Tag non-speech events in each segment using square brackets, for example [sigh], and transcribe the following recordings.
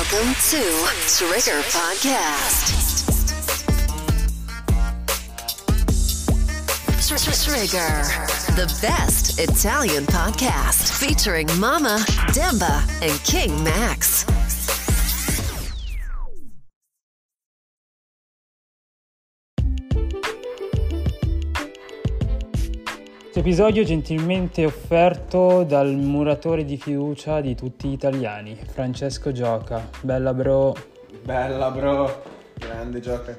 Welcome to Trigger Podcast. Trigger, the best Italian podcast featuring Mama, Demba, and King Max. Episodio gentilmente offerto dal muratore di fiducia di tutti gli italiani, Francesco Gioca. Bella bro. Bella bro, grande gioca.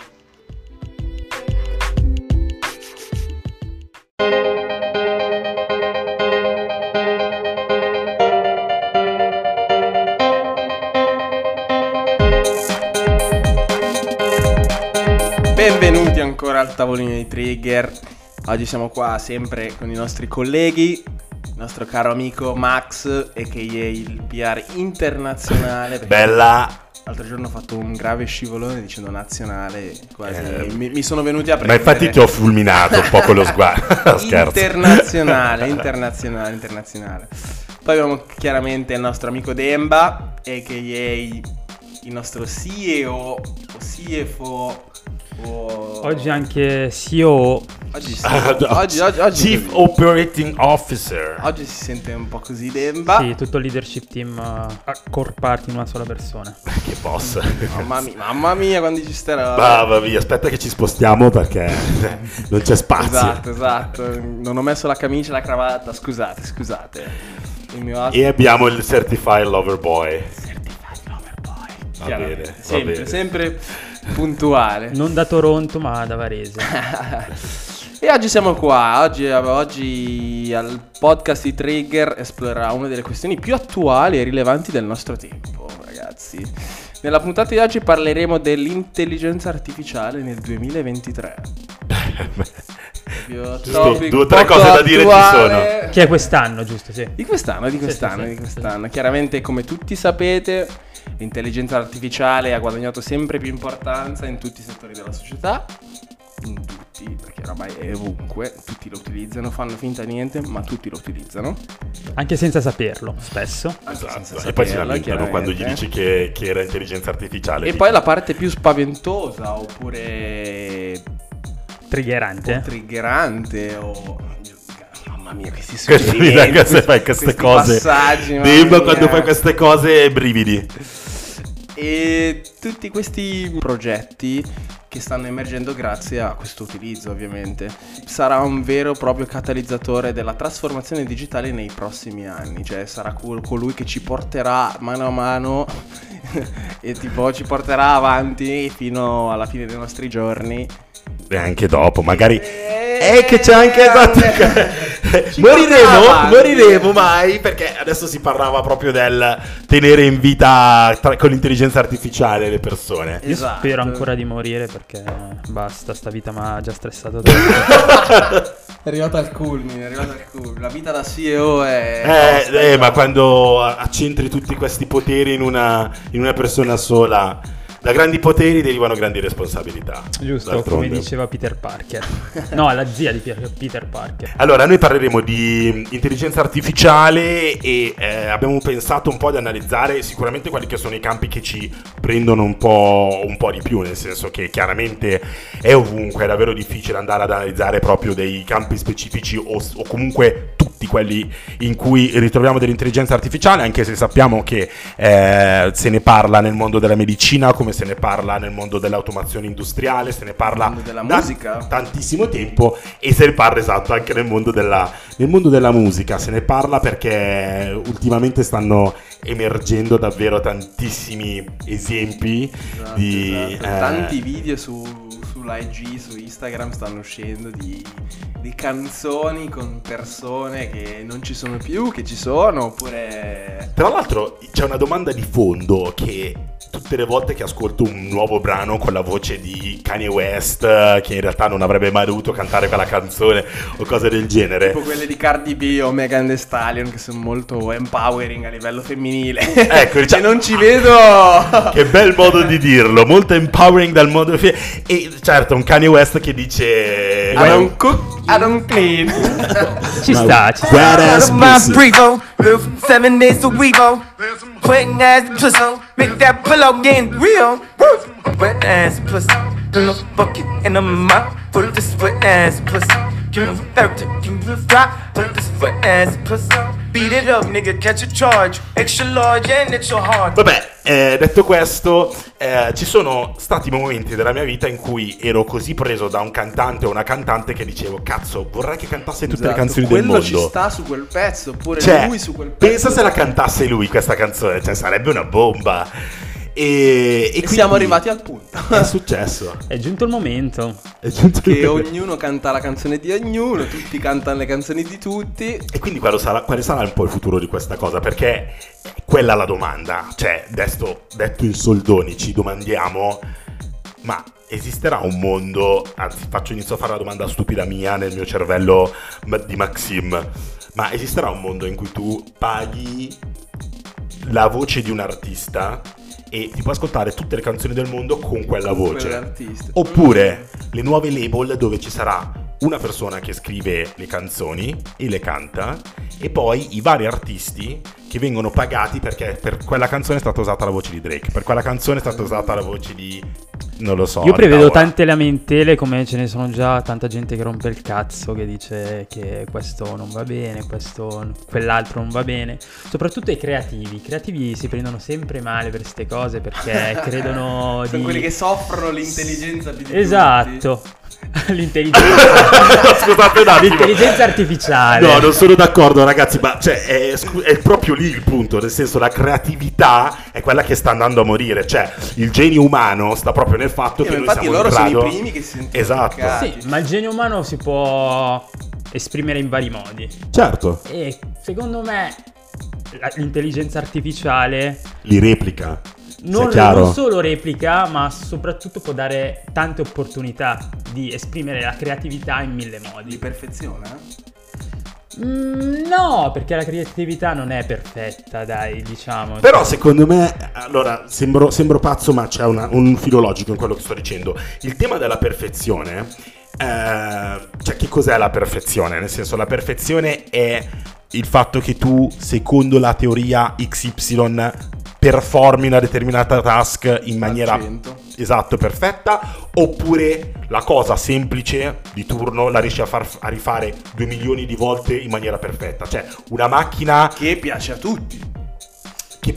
Benvenuti ancora al tavolino di Trigger. Oggi siamo qua sempre con i nostri colleghi, il nostro caro amico Max, e che è il PR internazionale. Bella, L'altro giorno ho fatto un grave scivolone dicendo nazionale, quasi Eh, mi, mi sono venuti a ma prendere. infatti ti ho fulminato un po' con lo sguardo. [laughs] Scherzo. Internazionale, internazionale, internazionale. Poi abbiamo chiaramente il nostro amico Demba, e che è il nostro CEO o CFO. O... Oggi [laughs] anche CEO. Oggi, sì. oggi, oggi, oggi, Chief Operating Officer. oggi si sente un po' così Demba. Sì, tutto il leadership team eh, accorparti in una sola persona. [laughs] Che boss. Mamma mia, mamma mia quando ci starà. Va, va via, aspetta che ci spostiamo perché [laughs] non c'è spazio. Esatto, esatto. Non ho messo la camicia e la cravatta. Scusate, scusate. Il mio E abbiamo il Certified Lover Boy. Certified Lover Boy. Va bene, va sempre, bene. sempre puntuale. Non da Toronto, ma da Varese. [laughs] E oggi siamo qua, oggi, oggi al podcast di Trigger esplorerà una delle questioni più attuali e rilevanti del nostro tempo, ragazzi. Nella puntata di oggi parleremo dell'intelligenza artificiale nel 2023. Topic due o tre cose da dire ci attuale. che è quest'anno, giusto? Sì. Di quest'anno, di Sì, quest'anno, sì, di sì, quest'anno. Chiaramente, come tutti sapete, l'intelligenza artificiale ha guadagnato sempre più importanza in tutti i settori della società. In tutti, perché ormai è ovunque, tutti lo utilizzano, fanno finta di niente, ma tutti lo utilizzano. Anche senza saperlo, spesso. Anche senza Esatto. E poi si saperlo, lamentano quando gli dici che, che era intelligenza artificiale. E Dici, poi la parte più spaventosa, oppure Triggerante. o triggerante, o... Mamma mia, questi Questa mi dà che se fai queste cose. Dimmi quando fai queste cose brividi. E tutti questi progetti che stanno emergendo grazie a questo utilizzo ovviamente sarà un vero e proprio catalizzatore della trasformazione digitale nei prossimi anni cioè sarà col- colui che ci porterà mano a mano [laughs] e tipo ci porterà avanti fino alla fine dei nostri giorni E anche dopo, magari. Eh, Eh, che c'è anche esatto. [laughs] Ci moriremo, moriremo mai perché adesso si parlava proprio del tenere in vita tra- con l'intelligenza artificiale le persone. Io Esatto. spero ancora di morire perché basta, sta vita mi ha già stressato [laughs] è arrivato al culmine è arrivato al culmine la vita da CEO è Eh, eh, è ma quando accentri tutti questi poteri in una, in una persona sola, da grandi poteri derivano grandi responsabilità. Giusto, D'altronde. come diceva Peter Parker. [laughs] No, la zia di Peter Parker. Allora, noi parleremo di intelligenza artificiale e eh, abbiamo pensato un po' di analizzare sicuramente quelli che sono i campi che ci prendono un po', un po' di più, nel senso che chiaramente è ovunque, è davvero difficile andare ad analizzare proprio dei campi specifici o, o comunque tutti quelli in cui ritroviamo dell'intelligenza artificiale, anche se sappiamo che eh, se ne parla nel mondo della medicina, come se ne parla nel mondo dell'automazione industriale, se ne parla della da musica. tantissimo tempo e se ne parla esatto anche nel mondo della, nel mondo della musica, se ne parla perché ultimamente stanno emergendo davvero tantissimi esempi Esatto, di... esatto. eh, Tanti video su, sull'IG, su Instagram stanno uscendo di, di canzoni con persone che non ci sono più, che ci sono, oppure... Tra l'altro c'è una domanda di fondo che tutte le volte che ascolto un nuovo brano con la voce di Kanye West, eh, che in realtà non avrebbe mai dovuto cantare quella canzone o cose del genere, Tipo quelle di Cardi B o Megan Thee Stallion che sono molto empowering a livello femminile. Ecco, [laughs] e diciamo- non ci vedo... [laughs] Che bel modo di dirlo, molto empowering dal modo fi- E certo, un Kanye West che dice I don't cook, I don't clean. Ci sta, ci sta. Badass my Seven days a week, oh. Wetting ass pussy. Make that pillow getting real. Wet ass pussy. Put a bucket in a mop Put of this wet ass pussy. Give me 30, give me five. Put this wet ass pussy. Beat it up, nigga, catch a charge. Extra large and extra hard. Vabbè, eh, detto questo, eh, ci sono stati momenti della mia vita in cui ero così preso da un cantante o una cantante che dicevo, cazzo, vorrei che cantasse tutte le Esatto, canzoni del quello mondo. ci sta su quel pezzo, oppure Cioè, lui su quel pezzo. pensa se la cantasse lui questa canzone, cioè sarebbe una bomba. E, e quindi siamo arrivati al punto. [laughs] È successo. È giunto il momento. È giunto che il- ognuno canta la canzone di ognuno, tutti cantano le canzoni di tutti. E quindi quale sarà, quale sarà un po' il futuro di questa cosa? Perché quella è la domanda. Cioè, detto, detto in soldoni, ci domandiamo, ma esisterà un mondo, anzi faccio inizio a fare la domanda stupida mia nel mio cervello di Maxim, ma esisterà un mondo in cui tu paghi la voce di un artista e ti puoi ascoltare tutte le canzoni del mondo con quella voce? Oppure le nuove label dove ci sarà una persona che scrive le canzoni e le canta e poi i vari artisti che vengono pagati perché per quella canzone è stata usata la voce di Drake, per quella canzone è stata usata la voce di... non lo so. Io prevedo tante lamentele come ce ne sono già, tanta gente che rompe il cazzo, che dice che questo non va bene, questo, quell'altro non va bene. Soprattutto i creativi. I creativi si prendono sempre male per queste cose perché [laughs] credono Sono di... quelli che soffrono l'intelligenza più di Esatto. [laughs] [laughs] L'intelligenza. Scusate un attimo. L'intelligenza artificiale. No, non sono d'accordo, ragazzi, ma cioè, è, è proprio lì il punto. Nel senso, la creatività è quella che sta andando a morire. Cioè, il genio umano sta proprio nel fatto Eh, che noi infatti siamo loro in sono i grado... primi che si sentono Esatto. Sì, ma il genio umano si può esprimere in vari modi. Certo. E secondo me l'intelligenza artificiale Li replica. Non, non solo replica, ma soprattutto può dare tante opportunità di esprimere la creatività in mille Di modi. perfezione, eh? Mm, no, perché la creatività non è perfetta, dai, diciamo. Però secondo me, allora, sembro, sembro pazzo, ma c'è una- un filo logico in quello che sto dicendo. Il tema della perfezione, eh, cioè che cos'è la perfezione? Nel senso, la perfezione è il fatto che tu, secondo la teoria XY, performi una determinata task in maniera esatto, perfetta, oppure la cosa semplice di turno la riesci a, far, a rifare due milioni di volte in maniera perfetta. Cioè, una macchina Che piace a tutti.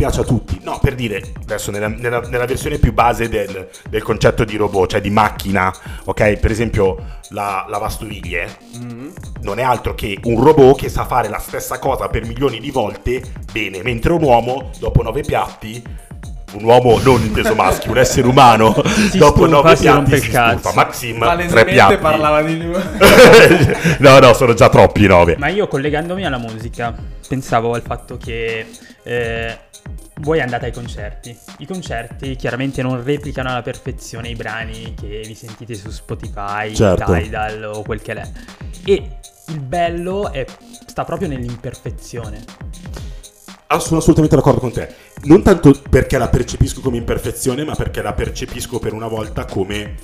Piace a tutti. No, per dire, adesso nella, nella- nella versione più base del, del concetto di robot, cioè di macchina, ok? Per esempio la lavastoviglie non è altro che un robot che sa fare la stessa cosa per milioni di volte bene, mentre un uomo, dopo nove piatti... Un uomo non inteso maschio, un essere umano, Si dopo stufa, nove piatti si stufa. Maxim, tre piatti. parlava di lui. [laughs] no, no, sono già troppi nove. Ma io collegandomi alla musica, pensavo al fatto che eh, voi andate ai concerti. I concerti chiaramente non replicano alla perfezione i brani che vi sentite su Spotify, Certo. Tidal o quel che l'è. E il bello è, sta proprio nell'imperfezione. Ah, sono assolutamente d'accordo con te. Non tanto perché la percepisco come imperfezione, ma perché la percepisco per una volta come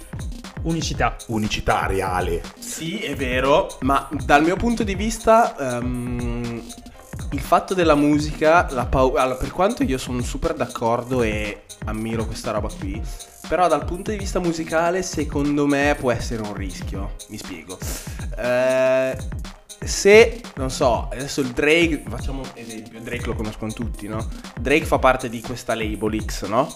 Unicità. unicità reale. Sì, è vero, ma dal mio punto di vista ehm, il fatto della musica, la pau- allora, per quanto io sono super d'accordo e ammiro questa roba qui, però dal punto di vista musicale secondo me può essere un rischio, mi spiego. Eh, se, non so, adesso il Drake, facciamo un esempio, Drake lo conoscono tutti, no? Drake fa parte di questa label X, no?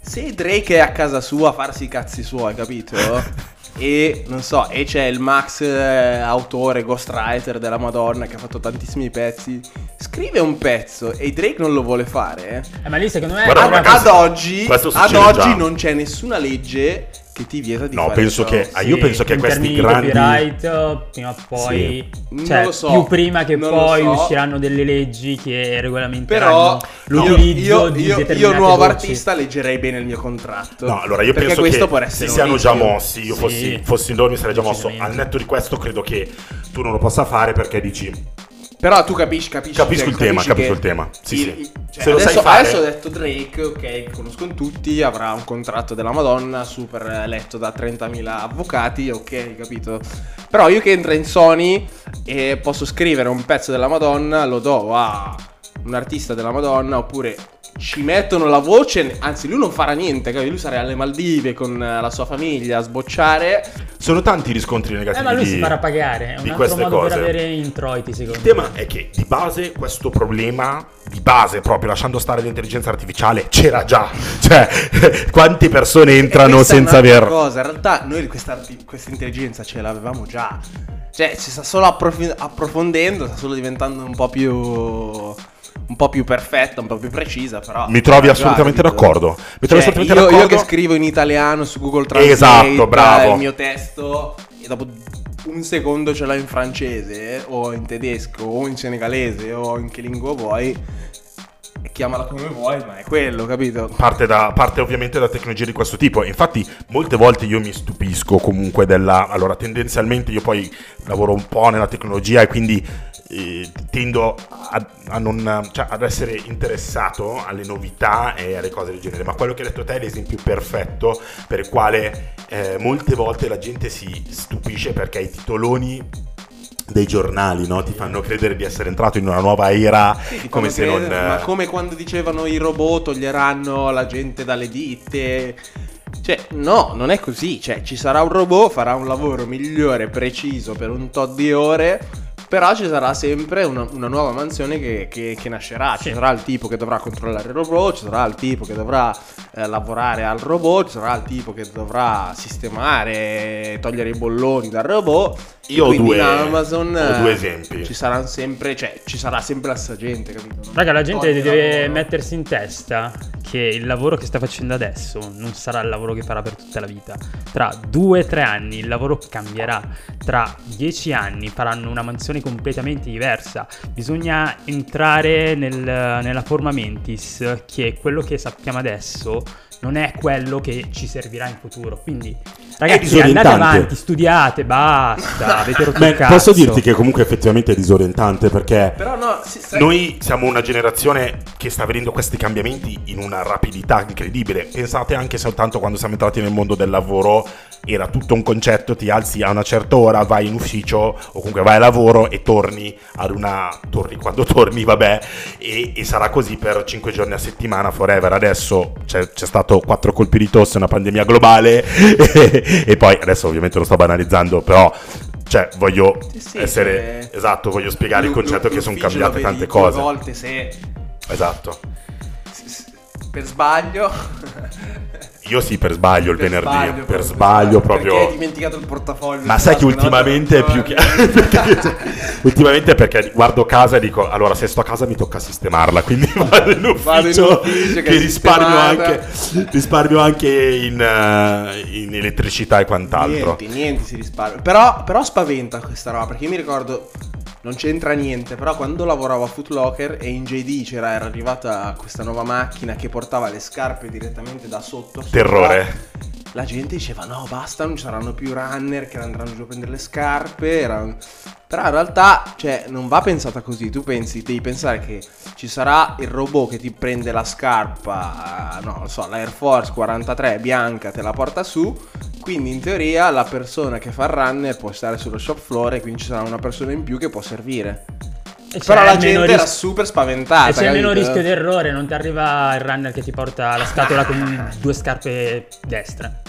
Se Drake è a casa sua a farsi i cazzi suoi, capito? [laughs] e non so, e c'è il Max eh, autore, ghostwriter della Madonna che ha fatto tantissimi pezzi. Scrive un pezzo e Drake non lo vuole fare. eh. Eh, ma lì secondo me... Guarda, Ad, ad oggi, ad oggi non c'è nessuna legge che ti vieta di No, fare penso ciò. che- ah, io Sì, penso che in questi grandi- copyright, prima o poi, Non cioè, lo so, più prima che poi so. usciranno delle leggi che regolamenteranno Però l'utilizzo io, di io, io, nuovo voci. artista leggerei bene il mio contratto. No, allora io penso questo che può si siano già mossi. Io Sì. fossi, fossi loro mi sarei già mosso. Al netto di questo, credo che tu non lo possa fare perché dici. Però tu capisci, capisci Capisco il tema, capisco il tema. Sì, il- sì. Cioè, Se lo sai adesso, fare- adesso ho detto Drake, ok, conoscono tutti, avrà un contratto della Madonna, super letto da 30.000 avvocati, ok, capito? Però io che entro in Sony e posso scrivere un pezzo della Madonna, lo do a un artista della Madonna, oppure ci mettono la voce, anzi lui non farà niente, capito? Lui sarà alle Maldive con eh, la sua famiglia a sbocciare. Sono tanti i riscontri Eh, negativi. ma lui si farà pagare. È un di altro modo cose. per avere introiti, secondo Il me. tema è che di base questo problema, di base proprio lasciando stare l'intelligenza artificiale, c'era già. [laughs] Cioè, quante persone entrano senza aver... cosa, in realtà noi questa, questa intelligenza ce l'avevamo già. Cioè, si sta solo approfi- approfondendo, sta solo diventando un po' più un po' più perfetta, un po' più precisa, però Mi trovi già, assolutamente capito? d'accordo. Mi trovi Cioè, assolutamente io, io d'accordo. che scrivo in italiano su Google Translate Esatto, bravo. il mio testo e dopo un secondo ce l'ho in francese o in tedesco o in senegalese o in che lingua vuoi chiamala come vuoi, ma è quello, capito? Parte, da- parte ovviamente da tecnologie di questo tipo. Infatti, molte volte io mi stupisco comunque della. Allora, tendenzialmente io poi lavoro un po' nella tecnologia e quindi eh, tendo a, a non, cioè, ad essere interessato alle novità e alle cose del genere. Ma quello che hai detto te è l'esempio perfetto per il quale eh, molte volte la gente si stupisce perché i titoloni dei giornali no? ti fanno credere di essere entrato in una nuova era Ti come se non credere, Ma come quando dicevano i robot toglieranno la gente dalle ditte. Cioè, no, non è così. Cioè, ci sarà un robot, farà un lavoro migliore, preciso per un tot di ore. Però ci sarà sempre una, una nuova mansione che, che- che nascerà. Ci Sì. sarà il tipo che dovrà controllare il robot, ci sarà il tipo che dovrà eh, lavorare al robot, ci sarà il tipo che dovrà sistemare, togliere i bolloni dal robot. Io ho due- in Amazon ho eh, due esempi. Ci saranno sempre, cioè, ci sarà sempre la stessa gente, capito? Raga, la gente deve lavoro. mettersi in testa che il lavoro che sta facendo adesso non sarà il lavoro che farà per tutta la vita. Tra due o tre anni il lavoro cambierà. Tra dieci anni faranno una mansione completamente diversa. Bisogna entrare nel- nella forma mentis, che quello che sappiamo adesso non è quello che ci servirà in futuro. Quindi, ragazzi, andate avanti, studiate, basta. [laughs] Avete rotto Beh, il cazzo. posso dirti che comunque effettivamente è disorientante perché Però no, sì, sai- noi siamo una generazione che sta vedendo questi cambiamenti in una rapidità incredibile. Pensate anche soltanto quando siamo entrati nel mondo del lavoro, era tutto un concetto, ti alzi a una certa ora, vai in ufficio o comunque vai a lavoro e torni ad una... torni quando [laughs] torni, vabbè, e, e sarà così per 5 giorni a settimana, forever. Adesso c'è, c'è stato quattro colpi di tosse, una pandemia globale [laughs] e, [laughs] e poi adesso ovviamente lo sto banalizzando, però... Cioè, voglio Sì, sì, essere... che- Esatto, voglio spiegare il L'u- concetto che sono cambiate tante cose. volte se Esatto. s- s- per sbaglio. [laughs] Io sì, per sbaglio il Per venerdì, sbaglio, per proprio, sbaglio Perché hai proprio. dimenticato il portafoglio? Ma sai che ultimamente no, più che... [laughs] ultimamente perché guardo casa e dico, allora se sto a casa mi tocca sistemarla, quindi [laughs] vado in ufficio, Vado in ufficio che è risparmio anche, risparmio anche in, eh, in elettricità e quant'altro. Niente, niente si risparmia. Però, però spaventa questa roba, perché io mi ricordo, non c'entra niente, però quando lavoravo a Footlocker e in JD c'era, era arrivata questa nuova macchina che portava le scarpe direttamente da sotto. a sopra, Terrore. La gente diceva no, basta, non ci saranno più runner che andranno giù a prendere le scarpe. Però in realtà, cioè, non va pensata così. Tu pensi, devi pensare che ci sarà il robot che ti prende la scarpa, no, non so, l'Air Force 43 bianca, te la porta su. Quindi in teoria la persona che fa il runner può stare sullo shop floor e quindi ci sarà una persona in più che può servire. C'è Però la meno gente era ris- super spaventata. E c'è meno capito? rischio di errore, non ti arriva il runner che ti porta la scatola con due scarpe destre.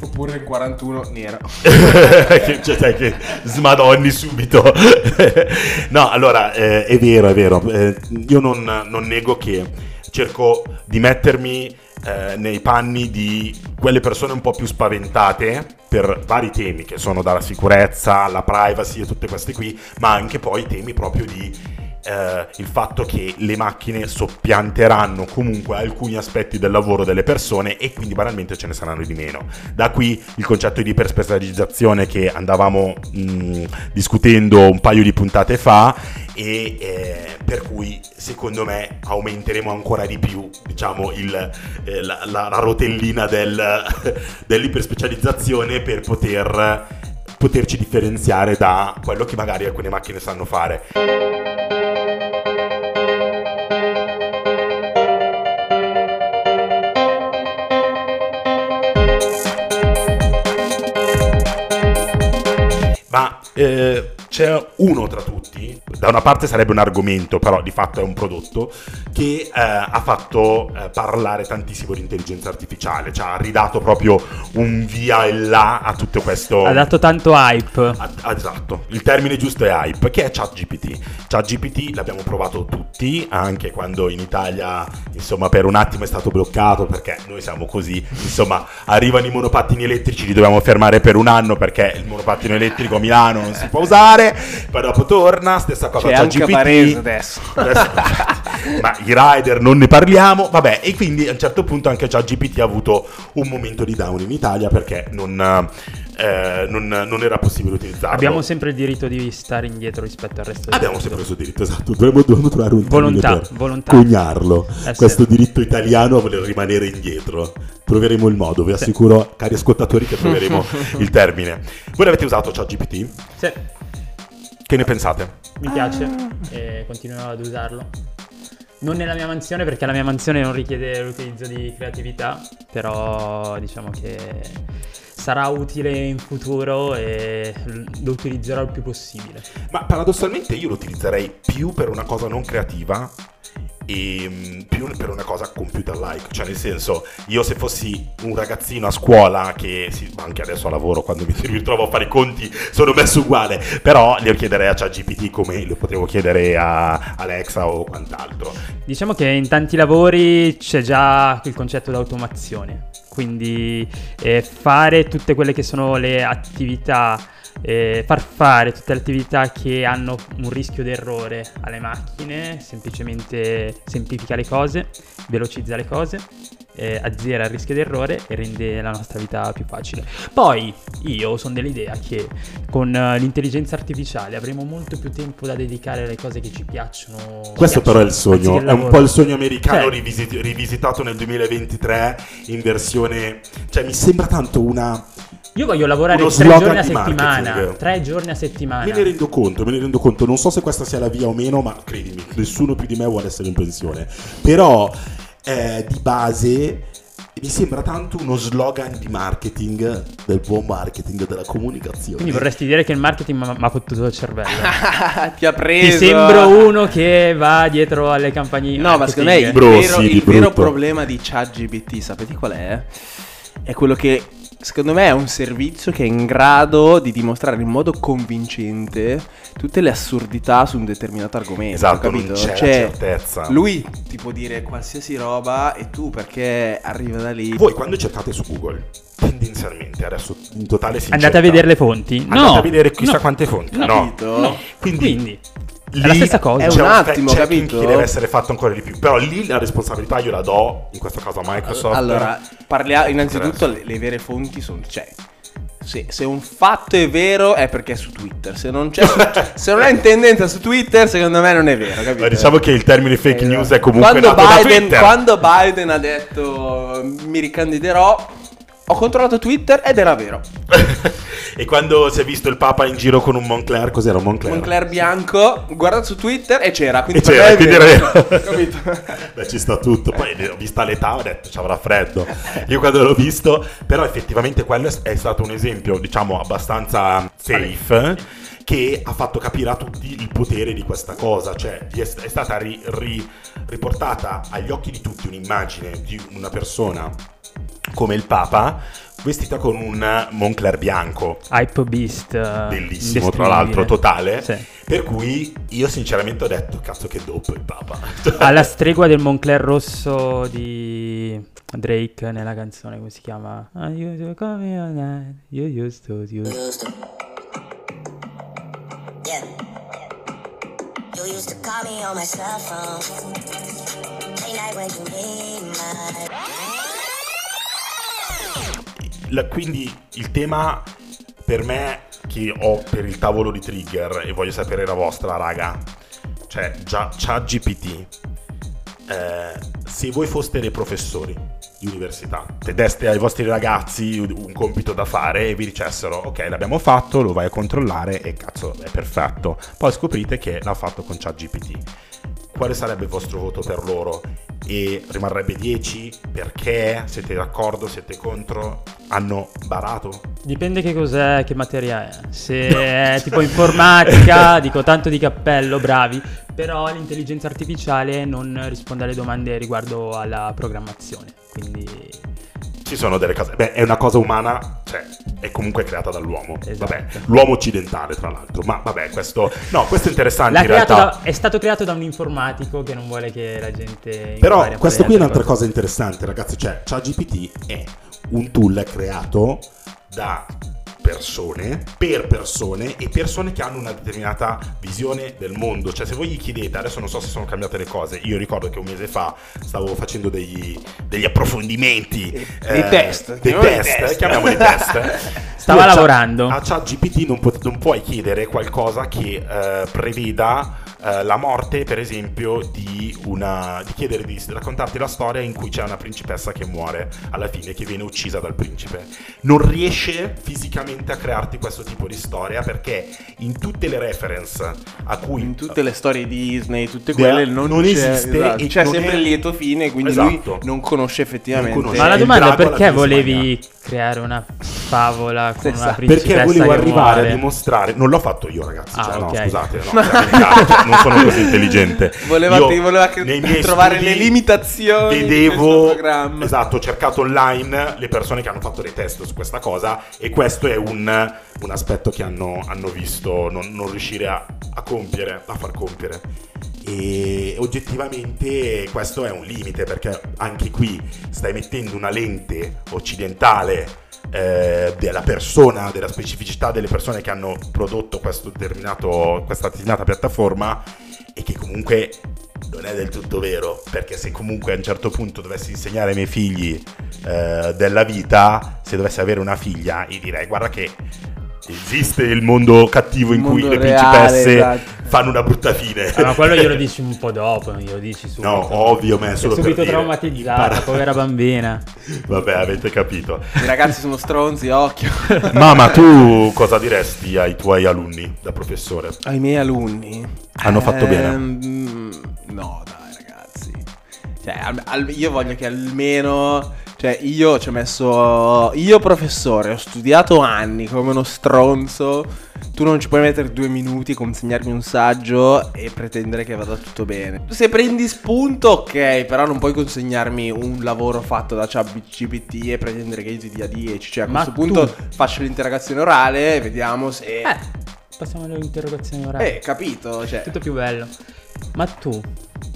Oppure il 41 nero. [laughs] che, cioè, sai che smadonni subito. [laughs] no, allora eh, è vero, è vero. Eh, io non, non nego che cerco di mettermi eh, nei panni di quelle persone un po' più spaventate per vari temi che sono dalla sicurezza alla privacy e tutte queste qui, ma anche poi temi proprio di eh, il fatto che le macchine soppianteranno comunque alcuni aspetti del lavoro delle persone e quindi banalmente ce ne saranno di meno. Da qui il concetto di iperspecializzazione che andavamo mh, discutendo un paio di puntate fa e eh, per cui secondo me aumenteremo ancora di più diciamo il, eh, la, la- la rotellina del, [laughs] dell'iperspecializzazione per poter poterci differenziare da quello che magari alcune macchine sanno fare. ma eh, c'è uno tra tutti, da una parte sarebbe un argomento, però di fatto è un prodotto, che eh, ha fatto eh, parlare tantissimo l'intelligenza artificiale, cioè ha ridato proprio un via e là a tutto questo... Ha dato tanto hype. Ah, Esatto, il termine giusto è hype, che è ChatGPT. ChatGPT l'abbiamo provato tutti, anche quando in Italia, insomma, per un attimo è stato bloccato perché noi siamo così, insomma, arrivano i monopattini elettrici, li dobbiamo fermare per un anno perché il monopattino elettrico a Milano non si può usare, poi dopo torna, stessa cosa C'è anche a ChatGPT. Varese adesso. [laughs] Adesso- ma i rider non ne parliamo, vabbè, e quindi a un certo punto anche ChatGPT ha avuto un momento di down in Italia perché non, eh, non- non era possibile utilizzarlo. Abbiamo sempre il diritto di stare indietro rispetto al resto del Abbiamo mondo. sempre questo diritto, esatto. Dovremmo, dovremmo trovare un Volontà, per volontà. coniarlo. Eh, sì. questo diritto italiano a voler rimanere indietro. Troveremo il modo, vi assicuro, cari ascoltatori, che troveremo il termine. Voi avete usato ChatGPT? Sì, Che ne pensate? mi piace e continuerò ad usarlo. Non nella mia mansione perché la mia mansione non richiede l'utilizzo di creatività, però diciamo che sarà utile in futuro e lo utilizzerò il più possibile. Ma paradossalmente io lo utilizzerei più per una cosa non creativa e mm, più per una cosa computer-like. Cioè, nel senso, io se fossi un ragazzino a scuola, che sì, anche adesso a lavoro, quando mi, [laughs] ritrovo a fare i conti, sono messo uguale. Però glielo chiederei a ChatGPT come lo potevo chiedere a Alexa o quant'altro. Diciamo che in tanti lavori c'è già il concetto di automazione, quindi eh, fare tutte quelle che sono le attività, eh, far fare tutte le attività che hanno un rischio d'errore alle macchine, semplicemente semplifica le cose, velocizza le cose, eh, azzera il rischio d'errore e rende la nostra vita più facile. Poi io sono dell'idea che con l'intelligenza artificiale avremo molto più tempo da dedicare alle cose che ci piacciono. Questo però è il piacciono, sogno, è un po' il sogno americano Cioè, rivisit- rivisitato nel 2023 in versione... Cioè mi sembra tanto una... Io voglio lavorare tre giorni a settimana. marketing. Tre giorni a settimana. Me ne rendo conto, me ne rendo conto, non so se questa sia la via o meno, ma credimi, nessuno più di me vuole essere in pensione. Però eh, di base mi sembra tanto uno slogan di marketing, del buon marketing, della comunicazione. Quindi vorresti dire che il marketing mi ha fottuto il cervello. [laughs] Ti ha Ti preso. sembro uno che va dietro alle campanine. No, ma secondo me il, Bro, vero, sì, il di vero problema di ChatGPT, sapete qual è? È quello che secondo me è un servizio che è in grado di dimostrare in modo convincente tutte le assurdità su un determinato argomento. Esatto, non capito? c'è la Cioè, certezza. Lui ti può dire qualsiasi roba e tu perché arriva da lì. Voi quando cercate su Google, tendenzialmente, adesso in totale sincerità, Andate a vedere le fonti? Andate no. a vedere chissà no. quante fonti. No. No. Capito? No. Quindi, Quindi, lì è la stessa cosa. È c'è un fact attimo, checking capito? che deve essere fatto ancora di più. Però lì la responsabilità io la do, in questo caso a Microsoft. Allora, parliamo innanzitutto le, le vere fonti sono cioè se, se un fatto è vero è perché è su Twitter, se non, c'è su- [laughs] se non è in tendenza su Twitter, secondo me non è vero, capito? Ma diciamo che il termine fake Eh, news è comunque quando Biden, quando Biden ha detto mi ricandiderò, ho controllato Twitter ed era vero. [laughs] quando si è visto il Papa in giro con un Moncler, cos'era un Moncler? Moncler bianco, guardato su Twitter e c'era, quindi E c'era, quindi era vero. [laughs] capito? Beh, ci sta tutto. Poi ho vista l'età, ho detto ci avrà freddo. Io quando l'ho visto, però effettivamente quello è- stato un esempio, diciamo, abbastanza safe che ha fatto capire a tutti il potere di questa cosa, cioè è stata ri- ri- riportata agli occhi di tutti un'immagine di una persona come il Papa vestita con un Moncler bianco, Hype Beast. eh, bellissimo tra l'altro, totale, Sì. per cui io sinceramente ho detto cazzo che dopo il Papa. [laughs] Alla stregua del Moncler rosso di Drake nella canzone, come si chiama? I used to call me all night, you used to, you used to. Yeah. You used to call me on my cell phone. Late night when you need my. La- quindi il tema per me che ho per il tavolo di trigger e voglio sapere la vostra raga cioè già ChatGPT eh, se voi foste dei professori di università deste ai vostri ragazzi un compito da fare e vi dicessero ok l'abbiamo fatto lo vai a controllare e cazzo è perfetto. Poi scoprite che l'ha fatto con ChatGPT. Quale sarebbe il vostro voto per loro e rimarrebbe 10? Perché? Siete d'accordo? Siete contro? Hanno barato? Dipende che cos'è, che materia è. Se è tipo informatica, [laughs] dico tanto di cappello, bravi. Però l'intelligenza artificiale non risponde alle domande riguardo alla programmazione. Quindi Ci sono delle cose. Beh, è una cosa umana, cioè, è comunque creata dall'uomo. Esatto. Vabbè, l'uomo occidentale, tra l'altro. Ma vabbè, questo. No, questo è interessante l'ha in realtà. da- è stato creato da un informatico che non vuole che la gente. Però questo qui è un'altra cose. cosa interessante, ragazzi. Cioè, ChatGPT è un tool creato da persone, per persone e persone che hanno una determinata visione del mondo. Cioè, se voi gli chiedete, adesso non so se sono cambiate le cose, io ricordo che un mese fa stavo facendo degli, degli approfondimenti, Dei test, dei test, test. chiamiamoli test. [laughs] Stava lavorando. A ChatGPT non, pot- non puoi chiedere qualcosa che eh, preveda eh, la morte, per esempio, di una. di chiedere di raccontarti la storia in cui c'è una principessa che muore alla fine, che viene uccisa dal principe. Non riesce fisicamente a crearti questo tipo di storia perché in tutte le reference a cui. In tutte le storie Disney, tutte quelle non, non c'è, esiste esatto, e c'è non sempre è- il lieto fine, quindi Esatto. lui non conosce effettivamente. Non conosce. Ma la domanda è perché volevi creare una favola con Sì, una sa- principessa Perché volevo arrivare muore? a dimostrare, non l'ho fatto io, ragazzi. Ah, cioè, no, ok. scusate, no, [laughs] verità, cioè, non sono così intelligente. Voleva, Io, voleva trovare le limitazioni Vedevo, esatto, ho cercato online le persone che hanno fatto dei test su questa cosa e questo è un, un aspetto che hanno, hanno visto non, non riuscire a, a compiere, a far compiere. E oggettivamente questo è un limite perché anche qui stai mettendo una lente occidentale eh, della persona, della specificità delle persone che hanno prodotto questo determinato, questa determinata piattaforma e che comunque non è del tutto vero, perché se comunque a un certo punto dovessi insegnare ai miei figli eh, della vita, se dovessi avere una figlia, gli direi guarda che esiste il mondo cattivo in Il cui mondo le reale, principesse esatto. Fanno una brutta fine. Ah, ma quello glielo dici un po' [laughs] dopo, non glielo dici subito. No, ovvio, ma è solo per subito dire, traumatizzata, impara- povera bambina. [laughs] Vabbè, avete capito. I ragazzi sono stronzi, occhio. [laughs] Mamma, tu cosa diresti ai tuoi alunni da professore? Ai miei alunni. Hanno fatto bene? Ehm, No, dai, ragazzi. Cioè, io voglio che almeno. Cioè, io ci ho messo. Io, professore, ho studiato anni come uno stronzo. Tu non ci puoi mettere due minuti, consegnarmi un saggio e pretendere che vada tutto bene. Se prendi spunto, ok, però non puoi consegnarmi un lavoro fatto da ChatGPT e pretendere che io ti dia 10. Cioè, a Ma questo punto tu- faccio l'interrogazione orale e vediamo se. Eh, passiamo alle interrogazioni orali. Eh, capito? Cioè, Tutto più bello. Ma tu,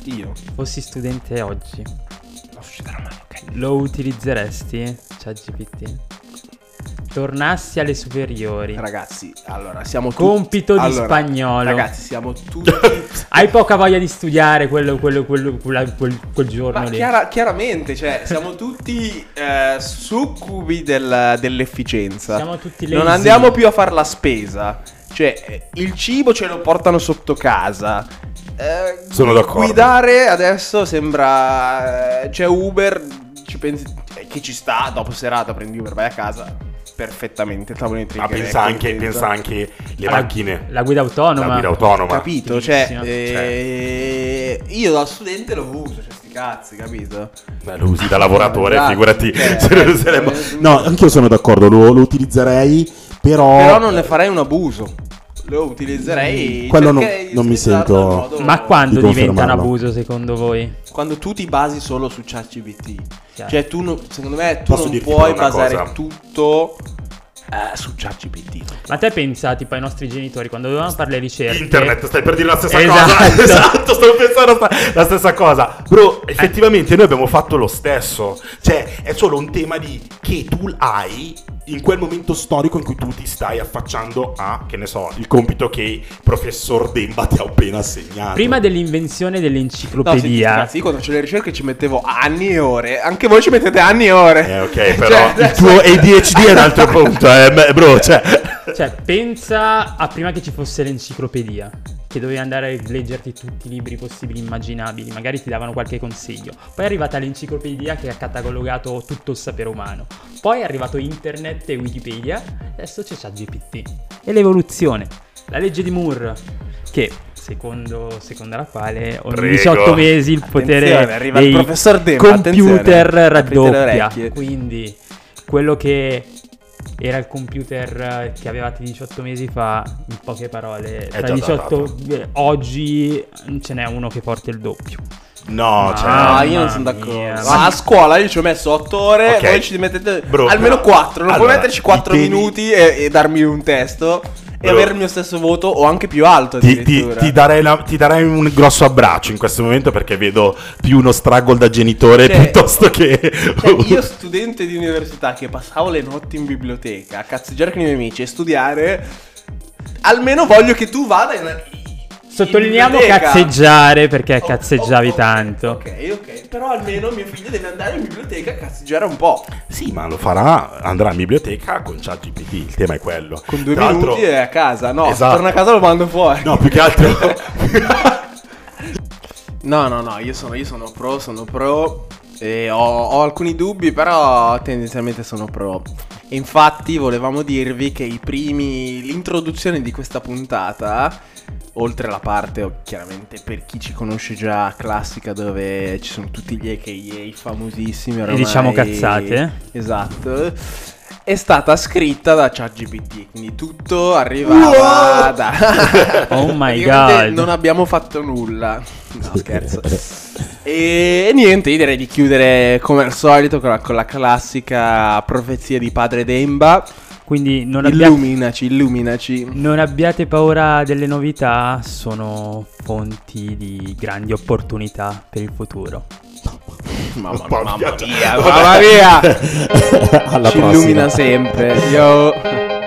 io. fossi studente oggi, Non succederà mai? Lo utilizzeresti? ChatGPT. Tornassi alle superiori. Ragazzi, allora siamo tutti. Compito di allora, spagnolo. Ragazzi, siamo tutti. [laughs] Hai poca voglia di studiare quello, quello, quello, quella- quel, quel giorno Ma lì. chiara- chiaramente, cioè, siamo tutti eh, succubi del- dell'efficienza. Siamo tutti Non lazy. andiamo più a fare la spesa. Cioè, il cibo ce lo portano sotto casa. Eh, Sono d'accordo. Guidare adesso sembra. eh, C'è Uber. Ci pensi. eh, Che ci sta. Dopo serata prendi Uber, vai a casa. Perfettamente. Tavolino di Ma pensa anche, pensa anche le La- macchine. La guida autonoma. La guida autonoma. Capito? Cioè, eh, io da studente lo uso, cioè sti cazzi, capito? Beh, lo usi da lavoratore, Esatto. figurati. Cioè, [laughs] se eh, useremmo. eh, No, anch'io sono d'accordo, lo, lo utilizzerei, però... Però non ne farei un abuso. Lo utilizzerei. Quello non- non mi sento- Ma quando Di diventa un abuso secondo voi? Quando tu ti basi solo su ChatGPT. Chiaro. Cioè, tu non- secondo me tu Posso non puoi basare cosa? tutto eh, su ChatGPT. Ma te pensa tipo ai nostri genitori quando dovevano fare le ricerche Internet, stai per dire la stessa Esatto. cosa. [laughs] esatto, stavo pensando sta- la stessa cosa. Bro, effettivamente noi abbiamo fatto lo stesso. Cioè, è solo un tema di che tu hai in quel momento storico in cui tu ti stai affacciando a, che ne so, il compito che il professor Demba ti ha appena assegnato. Prima dell'invenzione No, senti, dell'enciclopedia ragazzi, io quando faccio le ricerche ci mettevo anni e ore. Anche voi ci mettete anni e ore. Eh, ok, [laughs] però Cioè, il adesso- tuo ADHD è un altro punto, eh, bro, cioè... Cioè, pensa a prima che ci fosse l'enciclopedia, che dovevi andare a leggerti tutti i libri possibili e immaginabili, magari ti davano qualche consiglio. Poi è arrivata l'enciclopedia che ha catalogato tutto il sapere umano. Poi è arrivato internet e Wikipedia, adesso c'è ChatGPT. E l'evoluzione. La legge di Moore, che secondo, secondo la quale ogni Prego. 18 mesi il potere Attenzione, il dei Demba, computer attenzione, raddoppia. Quindi quello che era il computer che avevate 18 mesi fa, in poche parole, tra già 18 eh, oggi ce n'è uno che porta il doppio. No, cioè, Ah, io non sono d'accordo. mia. Ma a scuola io ci ho messo 8 ore, Ok. voi ci mettete Bro, almeno no. 4. Non Allora, puoi metterci 4 i temi- minuti e, e darmi un testo e Bro. avere il mio stesso voto o anche più alto Ti, ti- ti darei la- ti darei un grosso abbraccio in questo momento perché vedo più uno struggle da genitore Cioè, piuttosto che... Cioè, io [laughs] studente di università che passavo le notti in biblioteca a cazzeggiare con i miei amici e studiare, almeno voglio che tu vada in... Sottolineiamo cazzeggiare perché Oh, cazzeggiavi oh, oh, tanto. Ok, ok. Però almeno mio figlio deve andare in biblioteca a cazzeggiare un po'. Sì, ma lo farà, andrà in biblioteca con ChatGPT, il tema è quello. Con due Tra l'altro- minuti è a casa. No, Esatto. torna a casa lo mando fuori. No, più che altro... [laughs] No, no, no, io sono, io sono pro, sono pro. E ho, ho alcuni dubbi, però tendenzialmente sono pro. Infatti volevamo dirvi che i primi. L'introduzione di questa puntata, oltre alla parte, oh, chiaramente per chi ci conosce già, classica, dove ci sono tutti gli AKA famosissimi. Oramai, diciamo cazzate. Esatto. È stata scritta da ChatGPT, quindi tutto arrivava da. [laughs] Oh my God. Non abbiamo fatto nulla. No, scherzo. E niente, io direi di chiudere come al solito con la, con la classica profezia di padre Demba. Quindi non, abbia- Illuminaci, illuminaci. non abbiate paura delle novità, sono fonti di grandi opportunità per il futuro. Mamma, mamma mia, mamma mia. [laughs] Alla Ci prossima. illumina sempre. Yo.